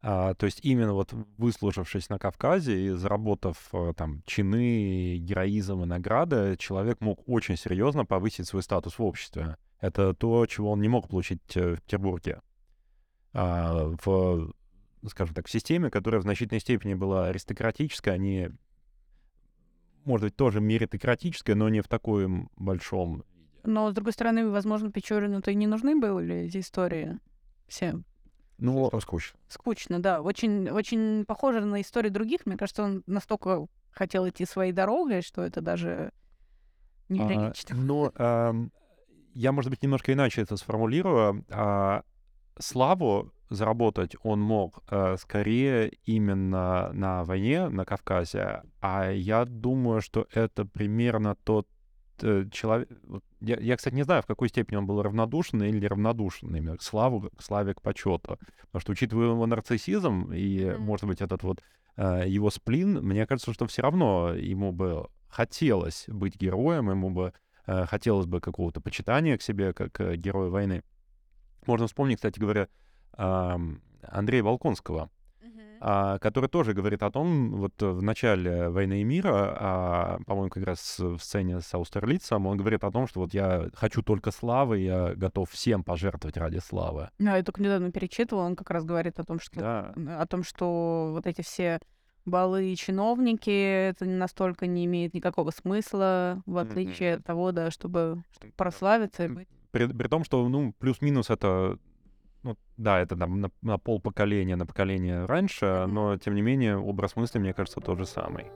А, то есть именно вот выслужившись на Кавказе и заработав э, там чины, героизм и награды, человек мог очень серьезно повысить свой статус в обществе. Это то, чего он не мог получить э, в Петербурге. А, в, скажем так, в системе, которая в значительной степени была аристократической, они может быть, тоже меритократическое, но не в таком большом Но, с другой стороны, возможно, Печорину-то и не нужны были эти истории всем. Ну, Слишком скучно. Скучно, да. Очень, очень похоже на истории других. Мне кажется, он настолько хотел идти своей дорогой, что это даже а, неприлично. но ам, я, может быть, немножко иначе это сформулирую. А, славу заработать он мог э, скорее именно на войне на Кавказе, а я думаю, что это примерно тот человек... вот Я, я, кстати, не знаю, в какой степени он был равнодушен или равнодушен именно к славу, к славе, к почету. Потому что, учитывая его нарциссизм и, Мгм. может быть, этот вот э, его сплин, мне кажется, что все равно ему бы хотелось быть героем, ему бы э, хотелось бы какого-то почитания к себе как э, герою войны. Можно вспомнить, кстати говоря, Андрея Волконского, а, который тоже говорит о том, вот э, в начале «Войны и мира», а, по-моему, как раз в сцене с Аустерлицем, он говорит о том, что вот я хочу только славы, я готов всем пожертвовать ради славы. Да, я только недавно перечитывала, он как раз говорит о том, что Да, о том, что вот эти все балы и чиновники, это настолько не имеет никакого смысла, в отличие от того, да, чтобы, чтобы прославиться и М, быть. при, при том, что, ну, плюс-минус это, ну, да, это там на, на пол поколения, на поколение раньше, но, тем не менее, образ мысли, мне кажется, тот же самый.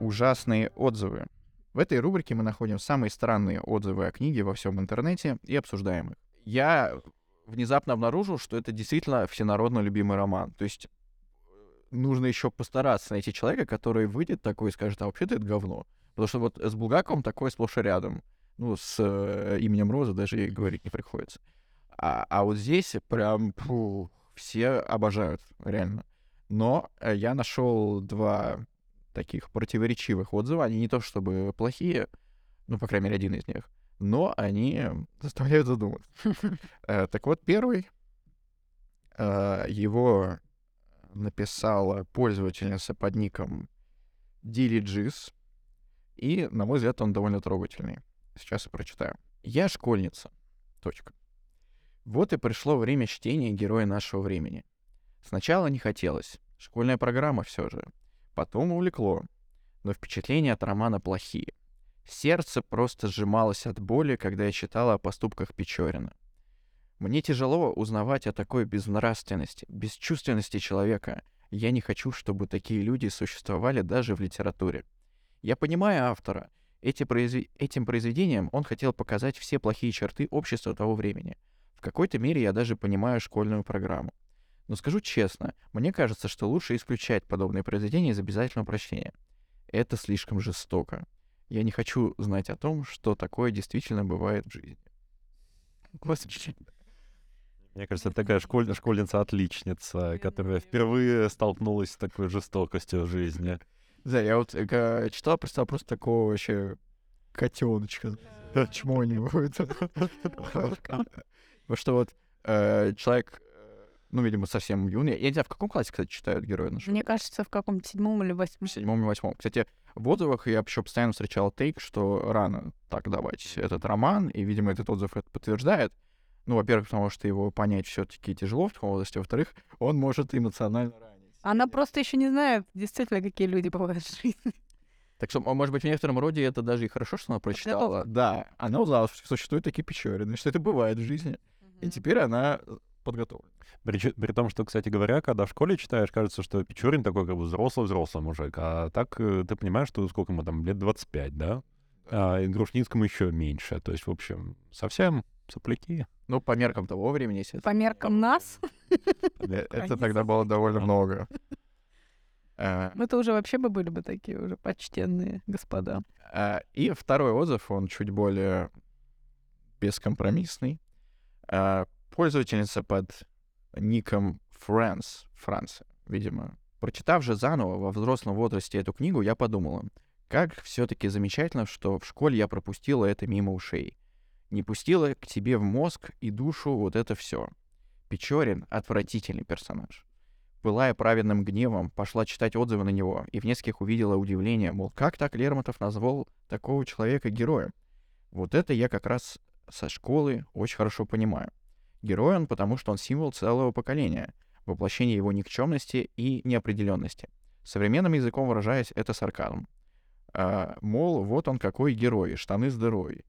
Ужасные отзывы. В этой рубрике мы находим самые странные отзывы о книге во всем интернете и обсуждаем их. Я внезапно обнаружил, что это действительно всенародно любимый роман. То есть э, нужно еще постараться найти человека, который выйдет такой и скажет, а вообще-то это говно. Потому что вот с Булгаковым такое сплошь и рядом. Ну, с э, именем Розы даже и говорить не приходится. А, а вот здесь прям фу, все обожают, реально. Но э, я нашел два таких противоречивых отзыва. Они не то чтобы плохие, ну, по крайней мере, один из них, но они заставляют задуматься. Э, Так вот, первый, его написала пользовательница под ником Дилиджис, и, на мой взгляд, он довольно трогательный. Сейчас я прочитаю. «Я школьница. Точка. Вот и пришло время чтения героя нашего времени. Сначала не хотелось. Школьная программа все же. Потом увлекло. Но впечатления от романа плохие. Сердце просто сжималось от боли, когда я читала о поступках Печорина. Мне тяжело узнавать о такой безнравственности, бесчувственности человека. Я не хочу, чтобы такие люди существовали даже в литературе. Я понимаю автора. Эти произве- Этим произведением он хотел показать все плохие черты общества того времени. В какой-то мере я даже понимаю школьную программу. Но скажу честно, мне кажется, что лучше исключать подобные произведения из обязательного прочтения. Это слишком жестоко. Я не хочу знать о том, что такое действительно бывает в жизни. Господи. Мне кажется, это такая школь- школьница-отличница, которая впервые столкнулась с такой жестокостью в жизни. Да, я вот э, когда читал, представил просто такого вообще котеночка. Чмо не будет. Потому что вот э, человек, э, ну, видимо, совсем юный. Я не знаю, в каком классе, кстати, читают герои нашего? Мне кажется, в каком-то седьмом или В восьмом. седьмом и восьмом. Кстати, в отзывах я еще постоянно встречал тейк, что рано так давать этот роман, и, видимо, этот отзыв это подтверждает. Ну, во-первых, потому что его понять все-таки тяжело в таком возрасте, во-вторых, он может эмоционально. Она просто еще не знает, действительно, какие люди бывают в жизни. Так что, м- может быть, в некотором роде это даже и хорошо, что она прочитала. Да, она узнала, что существуют такие Печорины, что это бывает в жизни. И теперь она э, подготовлена. При, при том, что, кстати говоря, когда в школе читаешь, кажется, что Печорин такой как бы взрослый-взрослый мужик, а так э, ты понимаешь, что сколько ему там, лет 25, да? А и Грушницкому еще меньше. То есть, в общем, совсем сопляки. Ну, по меркам того времени, если это... По меркам нас, Э, Это тогда было довольно много. Э, мы-то уже вообще бы были бы такие уже почтенные господа. А, И второй отзыв, он чуть более бескомпромиссный. Пользовательница под ником Франс, Франция, видимо. Прочитав же заново во взрослом возрасте эту книгу, я подумала, как все-таки замечательно, что в школе я пропустила это мимо ушей. Не пустила к тебе в мозг и душу вот это все. Печорин — отвратительный персонаж. Пылая праведным гневом, пошла читать отзывы на него, и в нескольких увидела удивление, мол, как так Лермонтов назвал такого человека героем? Вот это я как раз со школы очень хорошо понимаю. Герой он, потому что он символ целого поколения, воплощение его никчемности и неопределенности. Современным языком выражаясь, это сарказм. А, мол, вот он какой герой, штаны с дырой.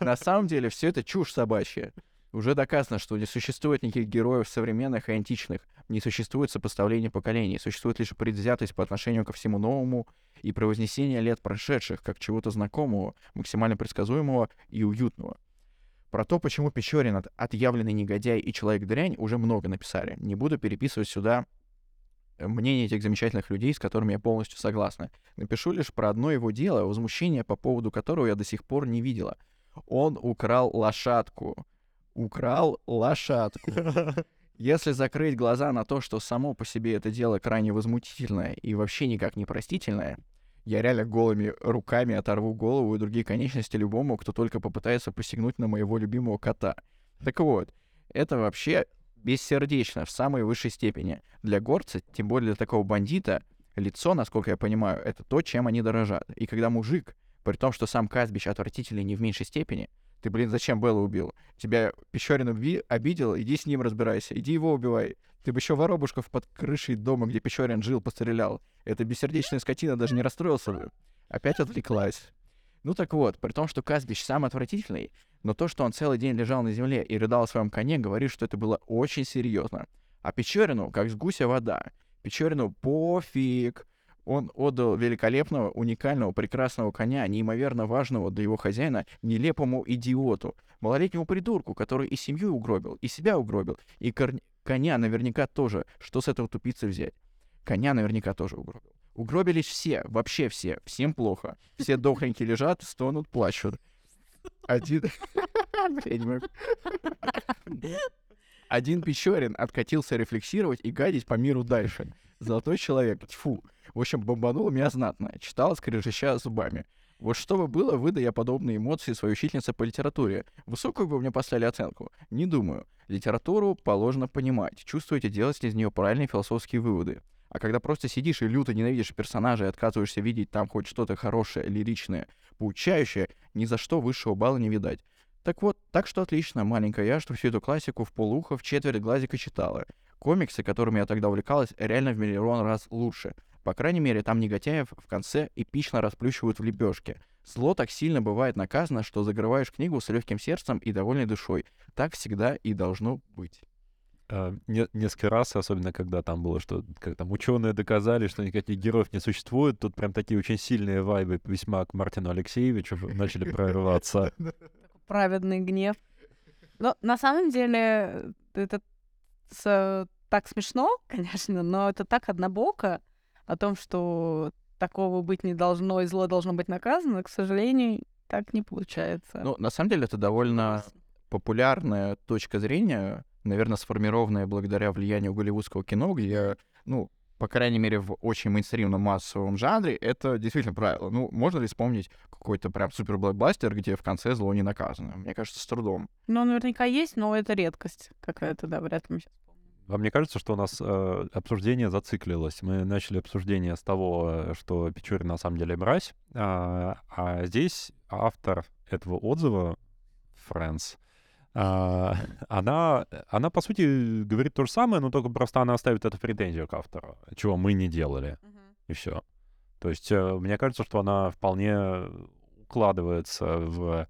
На самом деле все это чушь собачья. Уже доказано, что не существует никаких героев современных и античных, не существует сопоставления поколений, существует лишь предвзятость по отношению ко всему новому и превознесение лет прошедших как чего-то знакомого, максимально предсказуемого и уютного. Про то, почему Печорин от отъявленный негодяй и человек-дрянь, уже много написали. Не буду переписывать сюда мнение этих замечательных людей, с которыми я полностью согласна. Напишу лишь про одно его дело, возмущение по поводу которого я до сих пор не видела. Он украл лошадку. Украл лошадку. Если закрыть глаза на то, что само по себе это дело крайне возмутительное и вообще никак не простительное, я реально голыми руками оторву голову и другие конечности любому, кто только попытается посягнуть на моего любимого кота. Так вот, это вообще бессердечно в самой высшей степени. Для горца, тем более для такого бандита, лицо, насколько я понимаю, это то, чем они дорожат. И когда мужик, при том, что сам Казбич отвратительный не в меньшей степени, ты, блин, зачем Белла убил? Тебя Пещерин уби- обидел, иди с ним разбирайся, иди его убивай. Ты бы еще воробушков под крышей дома, где Пещерин жил, пострелял. Эта бессердечная скотина даже не расстроился бы. Опять отвлеклась. Ну так вот, при том, что Казбич сам отвратительный, но то, что он целый день лежал на земле и рыдал о своем коне, говорит, что это было очень серьезно. А Печорину, как с гуся вода. Печорину пофиг. Он отдал великолепного, уникального, прекрасного коня, неимоверно важного для его хозяина, нелепому идиоту, малолетнему придурку, который и семью угробил, и себя угробил, и кор... коня наверняка тоже. Что с этого тупицы взять? Коня наверняка тоже угробил. Угробились все, вообще все. Всем плохо. Все дохленькие лежат, стонут, плачут. Один... Один Печорин откатился рефлексировать и гадить по миру дальше. Золотой человек, тьфу. В общем, бомбанул меня знатно. Читал, скрежеща зубами. Вот что бы было, выда я подобные эмоции своей учительнице по литературе. Высокую бы мне поставили оценку? Не думаю. Литературу положено понимать, чувствовать и делать из нее правильные философские выводы. А когда просто сидишь и люто ненавидишь персонажа и отказываешься видеть там хоть что-то хорошее, лиричное, поучающее, ни за что высшего балла не видать. Так вот, так что отлично, маленькая я, что всю эту классику в полуха в четверть глазика читала. Комиксы, которыми я тогда увлекалась, реально в миллион раз лучше. По крайней мере, там негодяев в конце эпично расплющивают в лепешке. Зло так сильно бывает наказано, что закрываешь книгу с легким сердцем и довольной душой. Так всегда и должно быть. А, не- несколько раз, особенно когда там было, что как там ученые доказали, что никаких героев не существует, тут прям такие очень сильные вайбы весьма к Мартину Алексеевичу начали прорываться. Праведный гнев. Но на самом деле это с- так смешно, конечно, но это так однобоко о том, что такого быть не должно и зло должно быть наказано, к сожалению, так не получается. Ну, на самом деле, это довольно популярная точка зрения, наверное, сформированная благодаря влиянию голливудского кино, где, ну, по крайней мере, в очень мейнстримном массовом жанре, это действительно правило. Ну, можно ли вспомнить какой-то прям супер блокбастер, где в конце зло не наказано? Мне кажется, с трудом. Ну, наверняка есть, но это редкость какая-то, да, вряд ли мы сейчас А мне кажется, что у нас э, обсуждение зациклилось. Мы начали обсуждение с того, э, что Печорин на самом деле мразь, а, а здесь автор этого отзыва, Фрэнс, а, она, она, по сути, говорит то же самое, но только просто она оставит это в претензию к автору, чего мы не делали, и все. То есть э, мне кажется, что она вполне укладывается в,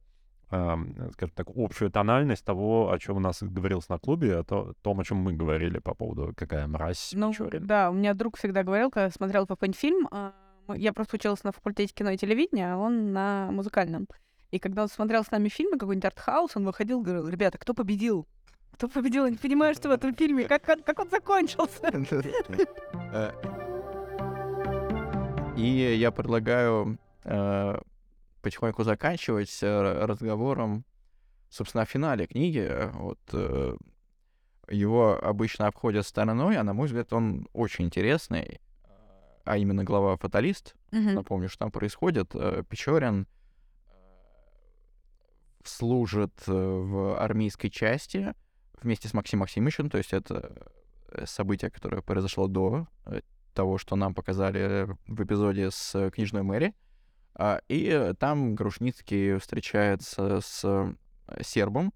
скажем так, общую тональность того, о чем у нас говорилось на клубе, о то- том, о чем мы говорили по поводу какая мразь Ну, Печорин. да, у меня друг всегда говорил, когда смотрел какой-нибудь фильм, а, я просто училась на факультете кино и телевидения, а он на музыкальном. И когда он смотрел с нами фильмы, какой-нибудь артхаус, он выходил и говорил, ребята, кто победил? Кто победил? Я не понимаю, что в этом фильме, как, он- как он закончился. Э, И я предлагаю э, потихоньку заканчивать э, разговором, собственно, о финале книги. Вот э, его обычно обходят стороной, а на мой взгляд, он очень интересный. А именно глава «Фаталист», напомню, что там происходит. Э, Печорин служит э, в армейской части вместе с Максимом Максимовичем, то есть это э, событие, которое произошло до э, того, что нам показали в эпизоде с книжной Мэри. А, И там Грушницкий встречается с сербом,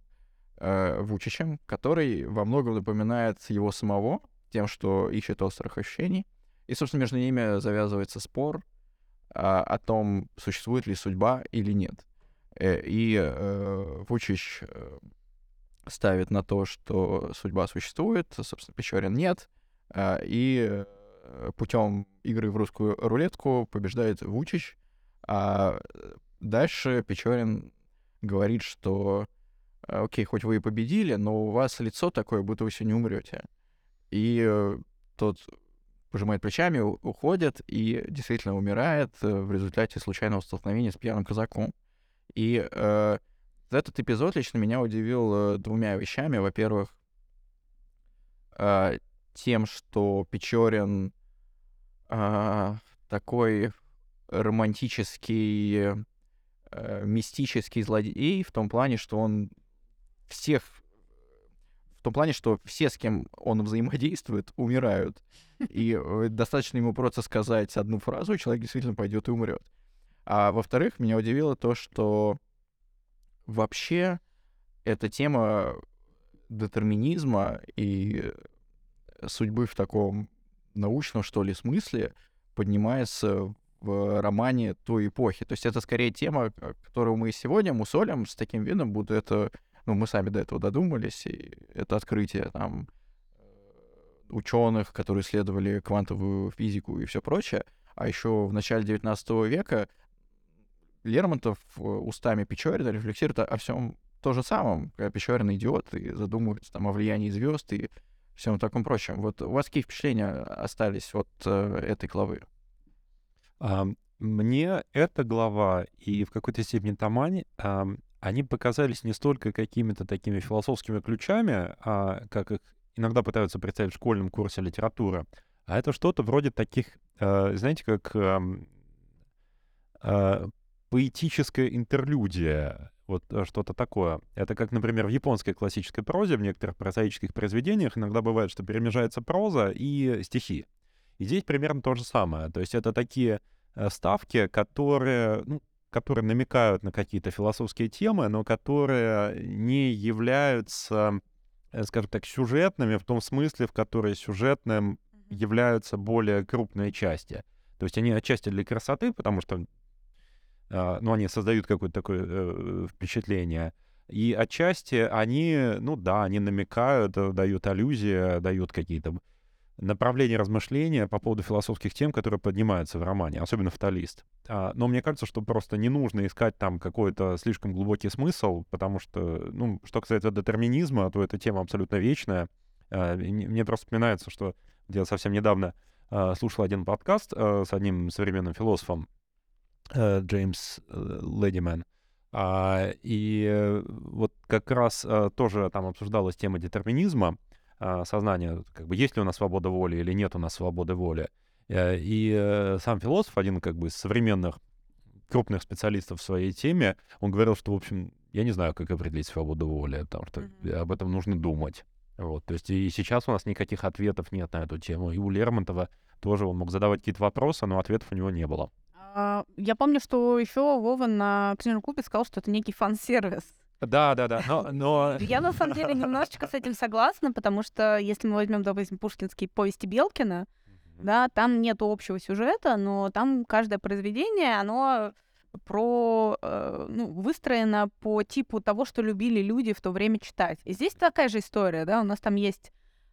Вучичем, который во многом напоминает его самого, тем, что ищет острых ощущений. И, собственно, между ними завязывается спор а, о том, существует ли судьба или нет. Э, и э, Вучич э, ставит на то, что судьба существует, собственно, Печорин нет, а, и э, путем игры в русскую рулетку побеждает Вучич, а дальше Печорин говорит, что окей, хоть вы и победили, но у вас лицо такое, будто вы сегодня умрете. И э, тот пожимает плечами, уходит и действительно умирает э, в результате случайного столкновения с пьяным казаком. И э, этот эпизод лично меня удивил э, двумя вещами. Во-первых, э, тем, что Печорин э, такой романтический, э, мистический злодей в том плане, что он всех в том плане, что все, с кем он взаимодействует, умирают. И э, достаточно ему просто сказать одну фразу, и человек действительно пойдет и умрет. А во-вторых, меня удивило то, что вообще эта тема детерминизма и судьбы в таком научном, что ли, смысле поднимается в романе той эпохи. То есть это скорее тема, которую мы сегодня мусолим с таким видом, будто это ну, мы сами до этого додумались, и это открытие там э, ученых, которые исследовали квантовую физику и все прочее. А еще в начале 19 века Лермонтов э, устами Печорина рефлексирует о всем то же самом, Печорин идиот и задумывается там о влиянии звезд и всем таком прочем. Вот у вас какие впечатления остались от э, этой главы? Мне эта глава и в какой-то степени Тамань они показались не столько какими-то такими философскими ключами, а, как их иногда пытаются представить в школьном курсе литературы, а это что-то вроде таких, э, знаете, как э, э, поэтическая интерлюдия, вот э, что-то такое. Это как, например, в японской классической прозе, в некоторых прозаических произведениях иногда бывает, что перемежается проза и стихи. И здесь примерно то же самое. То есть это такие э, ставки, которые, ну, которые намекают на какие-то философские темы, но которые не являются, э, скажем так, сюжетными в том смысле, в которой сюжетным являются более крупные части. То есть они отчасти для красоты, потому что ну, они создают какое-то такое э, впечатление. И отчасти они, ну да, они намекают, э, дают аллюзии, дают какие-то направление размышления по поводу философских тем, которые поднимаются в романе, особенно «Фаталист». А, но мне кажется, что просто не нужно искать там какой-то слишком глубокий смысл, потому что, ну, что касается детерминизма, то эта тема абсолютно вечная. А, мне просто вспоминается, что я совсем недавно а, слушал один подкаст а, с одним современным философом, а, Джеймс э, Ледимен, а, и э, вот как раз а, тоже там обсуждалась тема детерминизма, а, сознания, как бы есть ли у нас свобода воли или нет у нас свободы воли. Э, и э, сам философ, один как бы из современных крупных специалистов в своей теме, он говорил, что, в общем, я не знаю, как определить свободу воли, потому что mm-hmm. об этом нужно думать. Вот, то есть и сейчас у нас никаких ответов нет на эту тему. И у Лермонтова тоже он мог задавать какие-то вопросы, но ответов у него не было. А, я помню, что еще Вова на книжном клубе сказал, что это некий фан-сервис. Да, да, да. Но, но... Я на самом деле немножечко с этим согласна, потому что если мы возьмем, допустим, пушкинские повести Белкина, да, там нет общего сюжета, но там каждое произведение, оно про, э, ну, выстроено по типу того, что любили люди в то время читать. И здесь такая же история, да, у нас там есть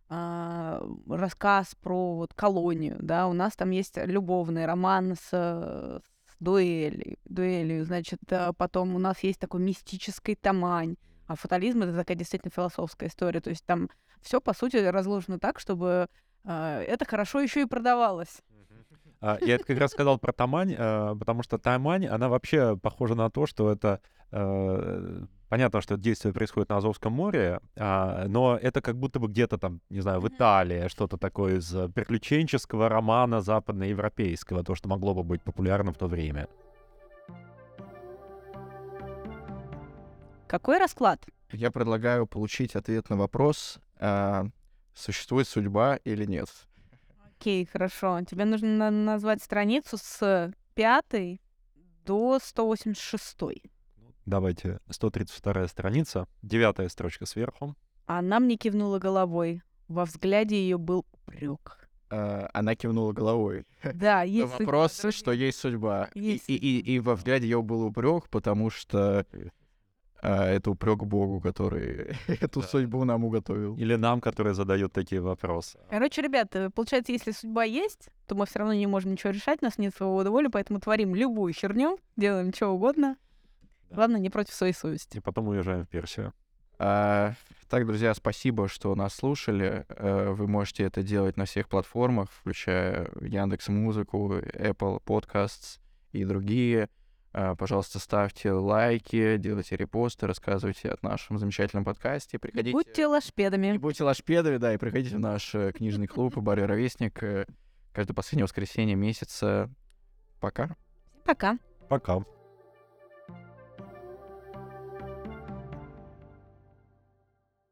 э, рассказ про вот колонию, да, у нас там есть любовный роман с, с дуэли, дуэлью, значит, э, потом у нас есть такой мистический тамань, а фатализм это такая действительно философская история, то есть там все по сути разложено так, чтобы э, это хорошо еще и продавалось. А, я как раз сказал про Тамань, э, потому что Тамань, она вообще похожа на то, что это Понятно, что это действие происходит на Азовском море, а, но это как будто бы где-то там, не знаю, в Италии, что-то такое из э, приключенческого романа западноевропейского, то, что могло бы быть популярно в то время. Какой расклад? Я предлагаю получить ответ на вопрос, а, существует судьба или нет. Окей, хорошо. Тебе нужно назвать страницу с пятой до 186. Давайте, 132 страница, девятая строчка сверху. Она мне кивнула головой. Во взгляде ее был упрек. Э, Она кивнула головой. Да, есть судьба, Вопрос, что есть судьба. И- Есть И, и, и во взгляде ее был упрек, потому что а, это упрек Богу, который эту Да. судьбу нам уготовил. Или нам, которые задают такие вопросы. Короче, ребята, получается, если судьба есть, то мы все равно не можем ничего решать, у нас нет свободы воли, поэтому творим любую херню, делаем что угодно. Главное, не против своей совести. И потом уезжаем в Персию. А, так, друзья, спасибо, что нас слушали. Э, Вы можете это делать на всех платформах, включая Яндекс Музыку, Apple Podcasts и другие. А, Пожалуйста, ставьте лайки, делайте репосты, рассказывайте о нашем замечательном подкасте. Приходите. Будьте лошпедами. будьте лошпедами, да, и приходите в наш э, книжный клуб «Бар и ровесник» э, каждое последнее воскресенье месяца. Пока. Пока. Пока.